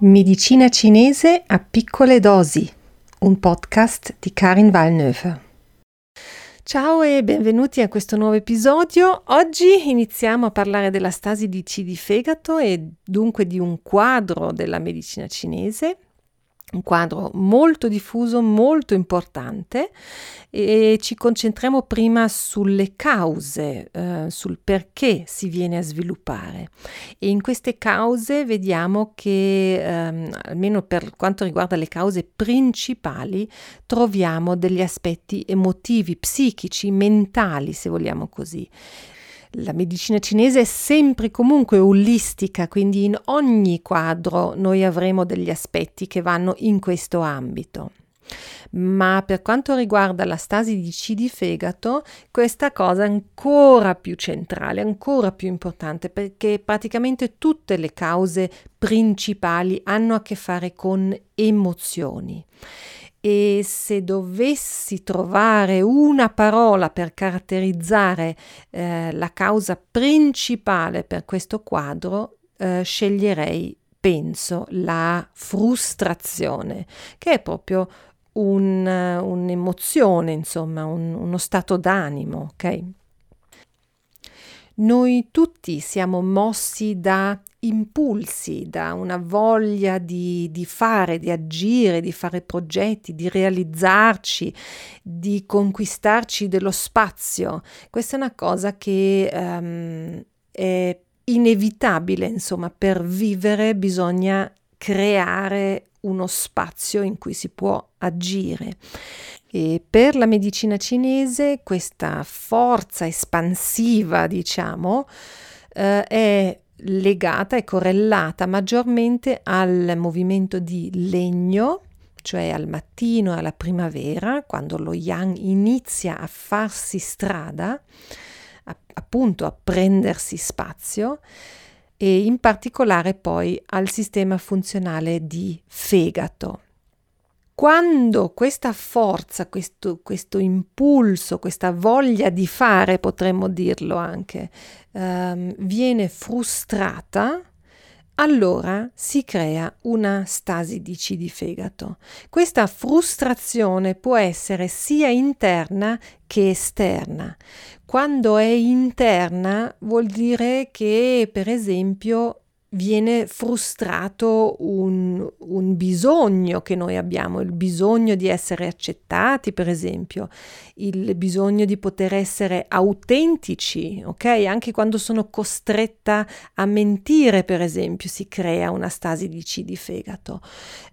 Medicina cinese a piccole dosi, un podcast di Karin Valnöfer. Ciao e benvenuti a questo nuovo episodio. Oggi iniziamo a parlare della stasi di C di fegato e dunque di un quadro della medicina cinese un quadro molto diffuso, molto importante e ci concentriamo prima sulle cause, eh, sul perché si viene a sviluppare e in queste cause vediamo che ehm, almeno per quanto riguarda le cause principali troviamo degli aspetti emotivi, psichici, mentali se vogliamo così. La medicina cinese è sempre comunque olistica, quindi in ogni quadro noi avremo degli aspetti che vanno in questo ambito. Ma per quanto riguarda la stasi di C di fegato, questa cosa è ancora più centrale, ancora più importante, perché praticamente tutte le cause principali hanno a che fare con emozioni e se dovessi trovare una parola per caratterizzare eh, la causa principale per questo quadro, eh, sceglierei, penso, la frustrazione, che è proprio un, un'emozione, insomma, un, uno stato d'animo, ok? Noi tutti siamo mossi da impulsi, da una voglia di, di, fare, di agire, di fare progetti, di realizzarci, di conquistarci dello spazio. Questa è una cosa che um, è inevitabile, insomma, per vivere bisogna creare uno spazio in cui si può agire. E per la medicina cinese questa forza espansiva, diciamo, eh, è legata e correlata maggiormente al movimento di legno, cioè al mattino e alla primavera, quando lo yang inizia a farsi strada, a, appunto a prendersi spazio, e in particolare poi al sistema funzionale di fegato. Quando questa forza, questo, questo, impulso, questa voglia di fare, potremmo dirlo anche, ehm, viene frustrata, allora si crea una stasi di di fegato. Questa frustrazione può essere sia interna che esterna. Quando è interna vuol dire che, per esempio, viene frustrato un, un, bisogno che noi abbiamo, il bisogno di essere accettati, per esempio, il bisogno di poter essere autentici, ok? Anche quando sono costretta a mentire, per esempio, si crea una stasi di C di fegato.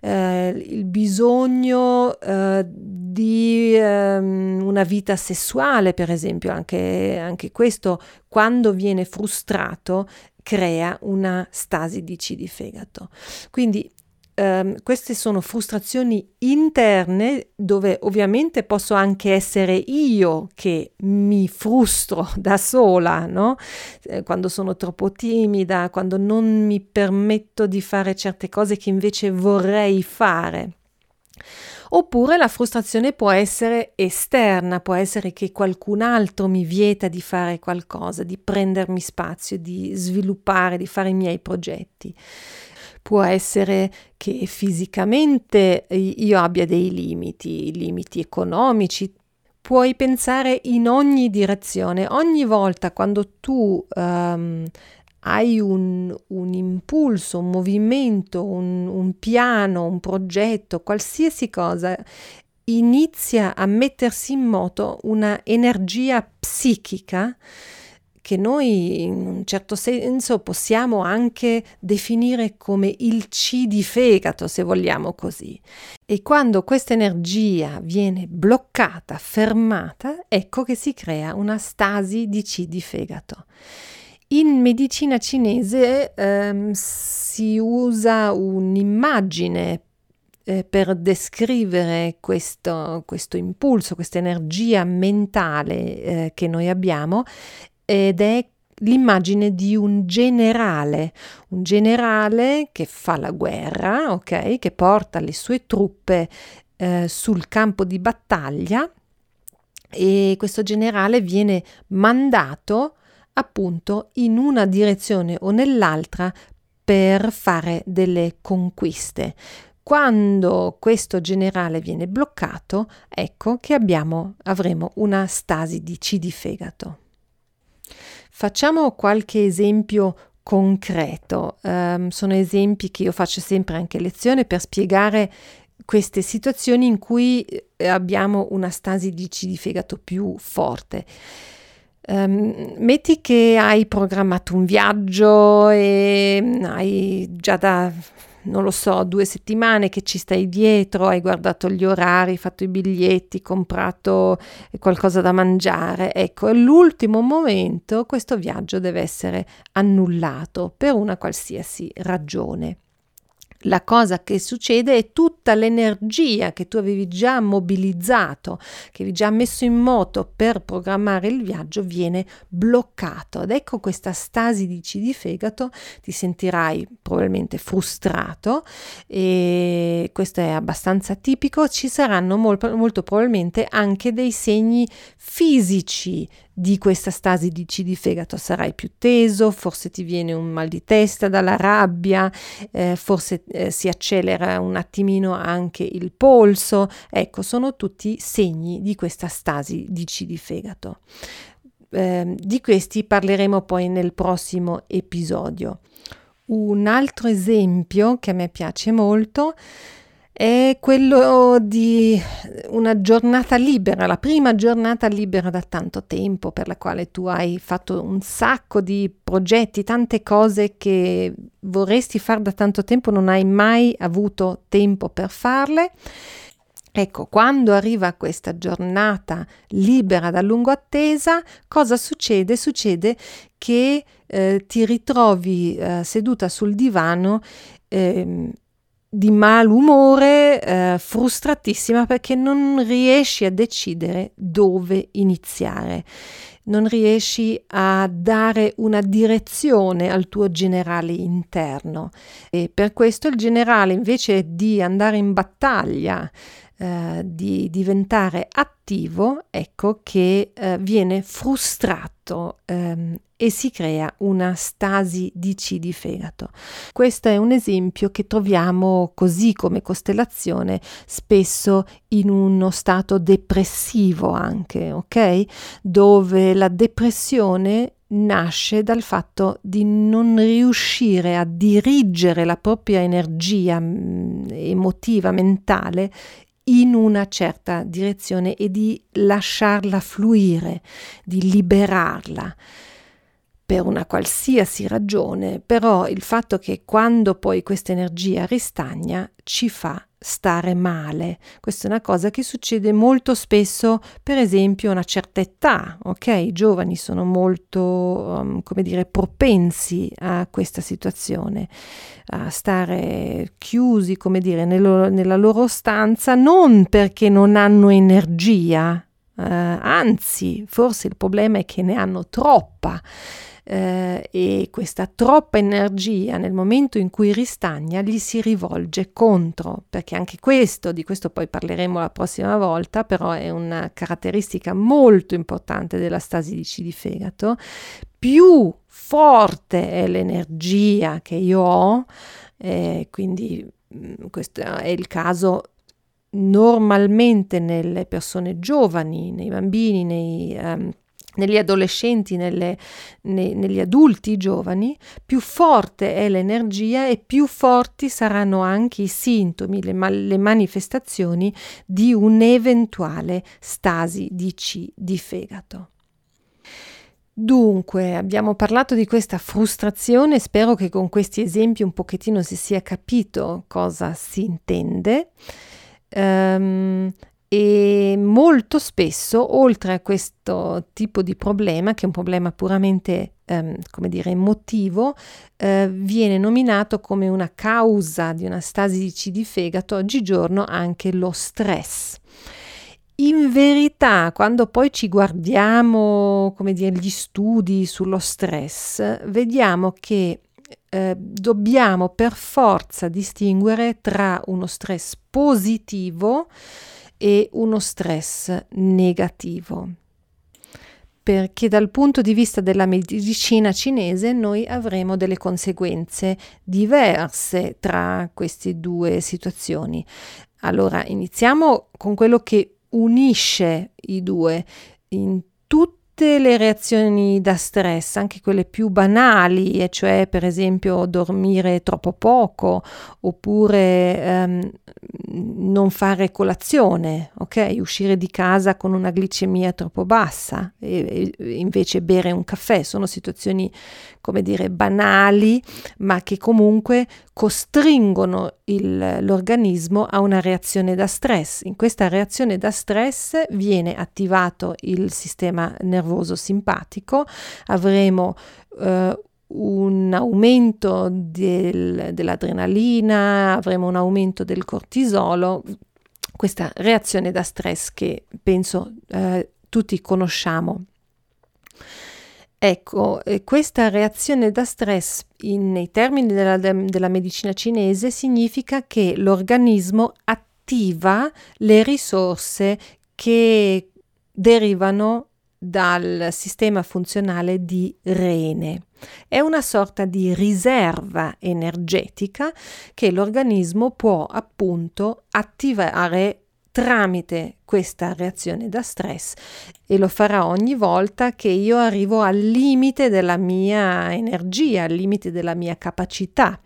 Eh, il bisogno eh, di eh, una vita sessuale, per esempio, anche, anche questo quando viene frustrato crea una stasi di C di fegato. Quindi Um, queste sono frustrazioni interne dove ovviamente posso anche essere io che mi frustro da sola, no? Eh, quando sono troppo timida, quando non mi permetto di fare certe cose che invece vorrei fare. Oppure la frustrazione può essere esterna, può essere che qualcun altro mi vieta di fare qualcosa, di prendermi spazio, di sviluppare, di fare i miei progetti. Può essere che fisicamente io abbia dei limiti, limiti economici, puoi pensare in ogni direzione. Ogni volta quando tu um, hai un, un, impulso, un movimento, un, un piano, un progetto, qualsiasi cosa, inizia a mettersi in moto una energia psichica che noi in un certo senso possiamo anche definire come il C di fegato, se vogliamo così. E quando questa energia viene bloccata, fermata, ecco che si crea una stasi di C di fegato. In medicina cinese ehm, si usa un'immagine eh, per descrivere questo, questo, impulso, questa energia mentale eh, che noi abbiamo ed è l'immagine di un generale, un generale che fa la guerra, ok, che porta le sue truppe eh, sul campo di battaglia e questo generale viene mandato appunto in una direzione o nell'altra per fare delle conquiste. Quando questo generale viene bloccato, ecco che abbiamo, avremo una stasi di C di fegato. Facciamo qualche esempio concreto. Um, sono esempi che io faccio sempre anche lezione per spiegare queste situazioni in cui eh, abbiamo una stasi di C di fegato più forte. Um, metti che hai programmato un viaggio e hai già da non lo so, due settimane che ci stai dietro, hai guardato gli orari, fatto i biglietti, comprato qualcosa da mangiare. Ecco, all'ultimo momento questo viaggio deve essere annullato per una qualsiasi ragione la cosa che succede è tutta l'energia che tu avevi già mobilizzato, che avevi già messo in moto per programmare il viaggio, viene bloccato. Ed ecco questa stasi di C di fegato, ti sentirai probabilmente frustrato e questo è abbastanza tipico. Ci saranno molto, molto probabilmente anche dei segni fisici di questa stasi di C di fegato sarai più teso, forse ti viene un mal di testa dalla rabbia, eh, forse eh, si accelera un attimino anche il polso, ecco sono tutti segni di questa stasi di C di fegato. Eh, di questi parleremo poi nel prossimo episodio. Un altro esempio che a me piace molto è quello di una giornata libera, la prima giornata libera da tanto tempo per la quale tu hai fatto un sacco di progetti, tante cose che vorresti fare da tanto tempo, non hai mai avuto tempo per farle. Ecco, quando arriva questa giornata libera da lungo attesa, cosa succede? Succede che eh, ti ritrovi eh, seduta sul divano eh, di malumore, eh, frustratissima perché non riesci a decidere dove iniziare, non riesci a dare una direzione al tuo generale interno. E per questo il generale invece di andare in battaglia, eh, di diventare attivo, ecco che eh, viene frustrato ehm, e si crea una stasi di C di fegato. Questo è un esempio che troviamo così come costellazione spesso in uno stato depressivo anche, ok? Dove la depressione nasce dal fatto di non riuscire a dirigere la propria energia mm, emotiva, mentale in una certa direzione e di lasciarla fluire, di liberarla per una qualsiasi ragione, però il fatto che quando poi questa energia ristagna ci fa stare male. Questa è una cosa che succede molto spesso, per esempio, a una certa età, ok? I giovani sono molto, um, come dire, propensi a questa situazione, a stare chiusi, come dire, nello, nella loro stanza, non perché non hanno energia, uh, anzi, forse il problema è che ne hanno troppa eh, e questa troppa energia nel momento in cui ristagna gli si rivolge contro, perché anche questo, di questo poi parleremo la prossima volta, però è una caratteristica molto importante della stasi di fegato, più forte è l'energia che io ho, eh, quindi mm, questo è il caso normalmente nelle persone giovani, nei bambini, nei um, negli adolescenti, nelle, ne, negli adulti giovani, più forte è l'energia e più forti saranno anche i sintomi, le, le manifestazioni di un'eventuale stasi di C di fegato. Dunque, abbiamo parlato di questa frustrazione, spero che con questi esempi un pochettino si sia capito cosa si intende. Um, e molto spesso, oltre a questo tipo di problema, che è un problema puramente, ehm, come dire, emotivo, eh, viene nominato come una causa di una stasi di C di fegato oggigiorno anche lo stress. In verità, quando poi ci guardiamo, come dire, gli studi sullo stress, vediamo che eh, dobbiamo per forza distinguere tra uno stress positivo e uno stress negativo. perché dal punto di vista della medicina cinese noi avremo delle conseguenze diverse tra queste due situazioni. Allora, iniziamo con quello che unisce i due. In tutti tutte le reazioni da stress, anche quelle più banali, e cioè per esempio dormire troppo poco oppure ehm, non fare colazione, ok? Uscire di casa con una glicemia troppo bassa e, e invece bere un caffè, sono situazioni come dire banali, ma che comunque costringono il, l'organismo a una reazione da stress. In questa reazione da stress viene attivato il sistema nervoso simpatico, avremo eh, un aumento del, dell'adrenalina, avremo un aumento del cortisolo, questa reazione da stress che penso eh, tutti conosciamo. Ecco, questa reazione da stress in, nei termini della, della medicina cinese significa che l'organismo attiva le risorse che derivano dal sistema funzionale di rene. È una sorta di riserva energetica che l'organismo può appunto attivare tramite questa reazione da stress e lo farà ogni volta che io arrivo al limite della mia energia, al limite della mia capacità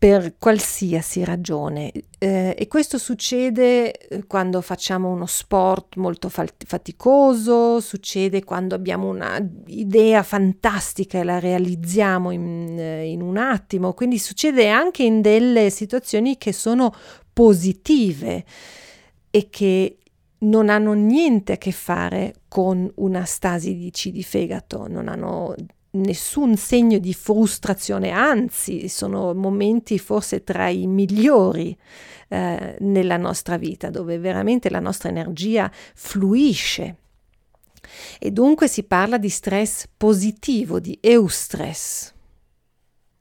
per qualsiasi ragione. Eh, e questo succede eh, quando facciamo uno sport molto faticoso, succede quando abbiamo un'idea fantastica e la realizziamo in, eh, in un attimo, quindi succede anche in delle situazioni che sono positive e che non hanno niente a che fare con una stasi di C di fegato, non hanno nessun segno di frustrazione, anzi sono momenti forse tra i migliori eh, nella nostra vita, dove veramente la nostra energia fluisce. E dunque si parla di stress positivo, di eustress.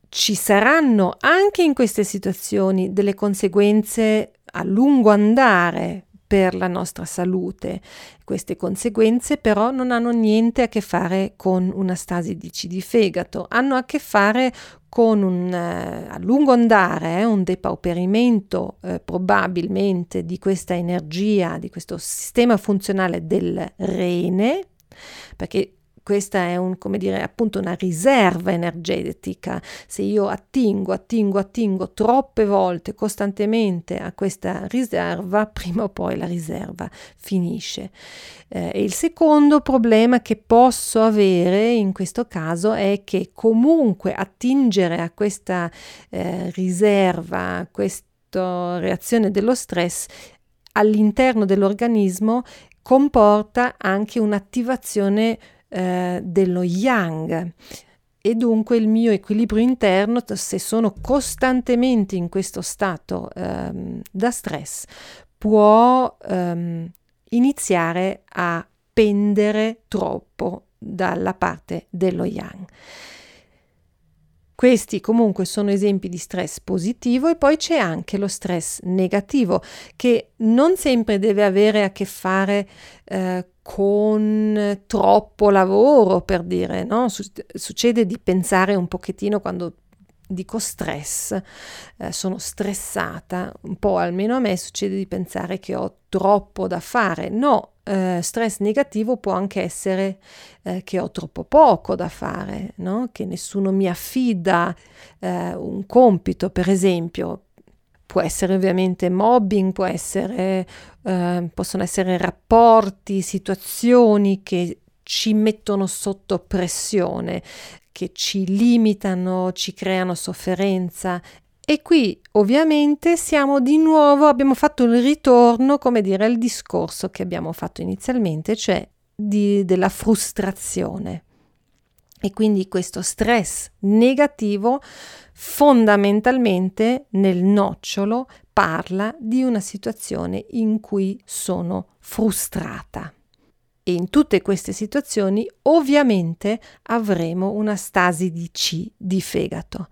Ci saranno anche in queste situazioni delle conseguenze a lungo andare per la nostra salute. Queste conseguenze però non hanno niente a che fare con una stasi di fegato, hanno a che fare con un eh, a lungo andare, eh, un depauperimento eh, probabilmente di questa energia, di questo sistema funzionale del rene, perché questa è un, come dire, appunto una riserva energetica. Se io attingo, attingo, attingo troppe volte, costantemente a questa riserva, prima o poi la riserva finisce. Eh, il secondo problema che posso avere in questo caso è che comunque attingere a questa eh, riserva, a questa reazione dello stress all'interno dell'organismo comporta anche un'attivazione eh, dello yang e dunque il mio equilibrio interno, se sono costantemente in questo stato ehm, da stress, può ehm, iniziare a pendere troppo dalla parte dello yang. Questi comunque sono esempi di stress positivo e poi c'è anche lo stress negativo che non sempre deve avere a che fare eh, con troppo lavoro, per dire, no? Succede di pensare un pochettino quando dico stress, eh, sono stressata, un po' almeno a me succede di pensare che ho troppo da fare. No, eh, stress negativo può anche essere eh, che ho troppo poco da fare, no? che nessuno mi affida eh, un compito, per esempio. Può essere ovviamente mobbing, può essere, eh, possono essere rapporti, situazioni che ci mettono sotto pressione, che ci limitano, ci creano sofferenza e qui ovviamente siamo di nuovo, abbiamo fatto il ritorno, come dire, al discorso che abbiamo fatto inizialmente, cioè di, della frustrazione. E quindi questo stress negativo fondamentalmente nel nocciolo parla di una situazione in cui sono frustrata. E in tutte queste situazioni ovviamente avremo una stasi di C di fegato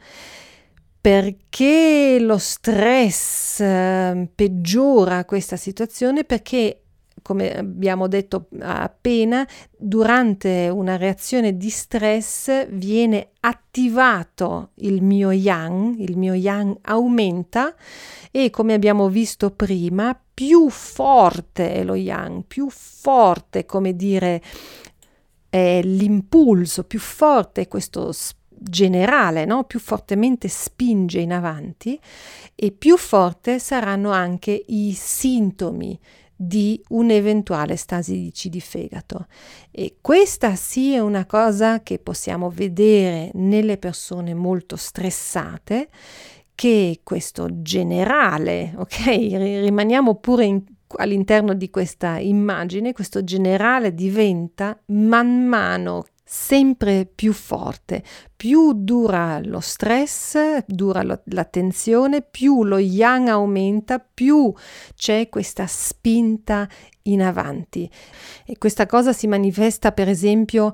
perché lo stress eh, peggiora questa situazione? Perché come abbiamo detto appena, durante una reazione di stress viene attivato il mio yang, il mio yang aumenta e come abbiamo visto prima, più forte è lo yang, più forte, come dire, è l'impulso, più forte è questo generale, no? più fortemente spinge in avanti e più forte saranno anche i sintomi di un'eventuale stasi di fegato. E questa sì è una cosa che possiamo vedere nelle persone molto stressate, che questo generale, ok? Rimaniamo pure in, all'interno di questa immagine, questo generale diventa man mano sempre più forte. Più dura lo stress, dura lo, la tensione, più lo yang aumenta, più c'è questa spinta in avanti. E questa cosa si manifesta per esempio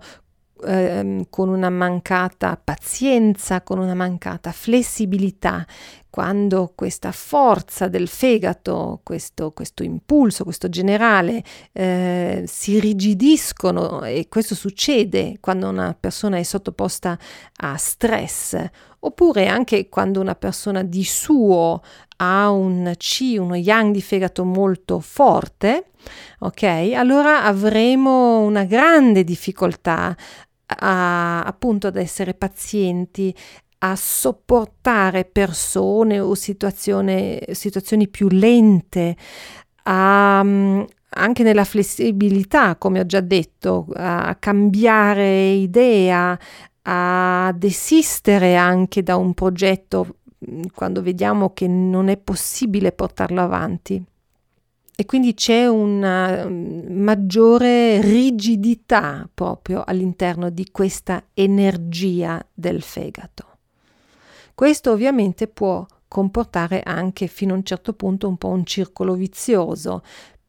ehm, con una mancata pazienza, con una mancata flessibilità, quando questa forza del fegato, questo, questo impulso, questo generale eh, si rigidiscono e questo succede quando una persona è sottoposta a stress oppure anche quando una persona di suo ha un C, uno yang di fegato molto forte, ok? Allora avremo una grande difficoltà a, appunto ad essere pazienti, a sopportare persone o situazioni più lente, a, anche nella flessibilità, come ho già detto, a cambiare idea, a desistere anche da un progetto quando vediamo che non è possibile portarlo avanti. E quindi c'è una maggiore rigidità proprio all'interno di questa energia del fegato. Questo ovviamente può comportare anche fino a un certo punto un po' un circolo vizioso,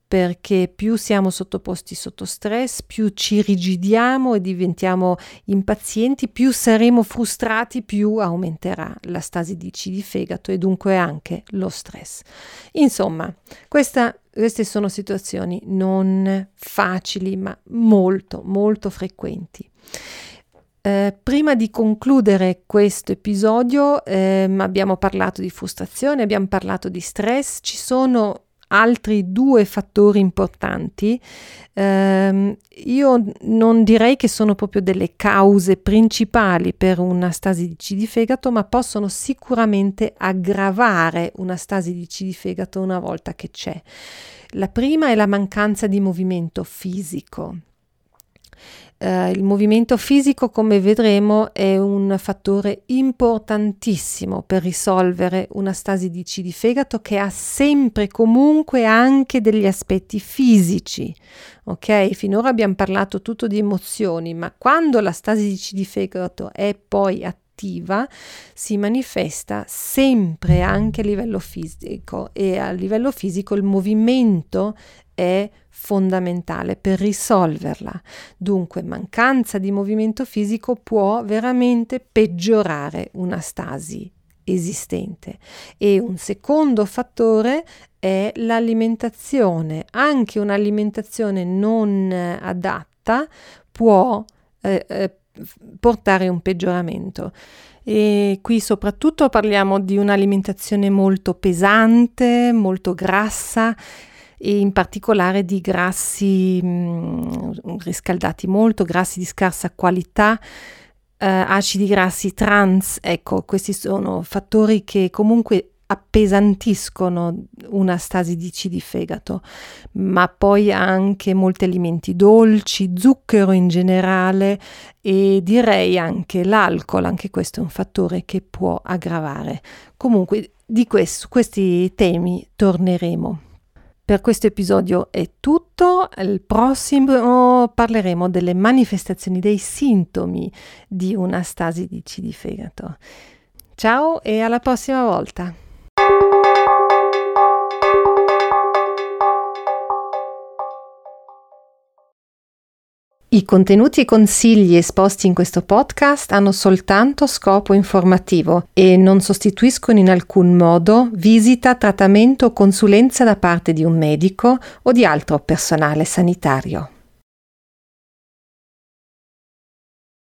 perché più siamo sottoposti sotto stress, più ci rigidiamo e diventiamo impazienti, più saremo frustrati, più aumenterà la stasi di C di fegato e dunque anche lo stress. Insomma, questa, queste sono situazioni non facili, ma molto, molto frequenti. Eh, prima di concludere questo episodio ehm, abbiamo parlato di frustrazione, abbiamo parlato di stress, ci sono altri due fattori importanti. Eh, io non direi che sono proprio delle cause principali per una stasi di fegato, ma possono sicuramente aggravare una stasi di fegato una volta che c'è. La prima è la mancanza di movimento fisico. Uh, il movimento fisico, come vedremo, è un fattore importantissimo per risolvere una stasi di C di fegato che ha sempre comunque anche degli aspetti fisici. Ok, finora abbiamo parlato tutto di emozioni, ma quando la stasi di C di fegato è poi attiva si manifesta sempre anche a livello fisico e a livello fisico il movimento è fondamentale per risolverla. Dunque, mancanza di movimento fisico può veramente peggiorare una stasi esistente. E un secondo fattore è l'alimentazione. Anche un'alimentazione non adatta può eh, eh, portare un peggioramento. E qui soprattutto parliamo di un'alimentazione molto pesante, molto grassa e in particolare di grassi mh, mm, riscaldati molto, grassi di scarsa qualità, eh, acidi grassi trans, ecco, questi sono fattori che comunque appesantiscono una stasi di C di fegato, ma poi anche molti alimenti dolci, zucchero in generale e direi anche l'alcol, anche questo è un fattore che può aggravare. Comunque di questo, questi temi torneremo. Per questo episodio è tutto, il prossimo parleremo delle manifestazioni, dei sintomi di una stasi di C di fegato. Ciao e alla prossima volta! I contenuti e consigli esposti in questo podcast hanno soltanto scopo informativo e non sostituiscono in alcun modo visita, trattamento o consulenza da parte di un medico o di altro personale sanitario.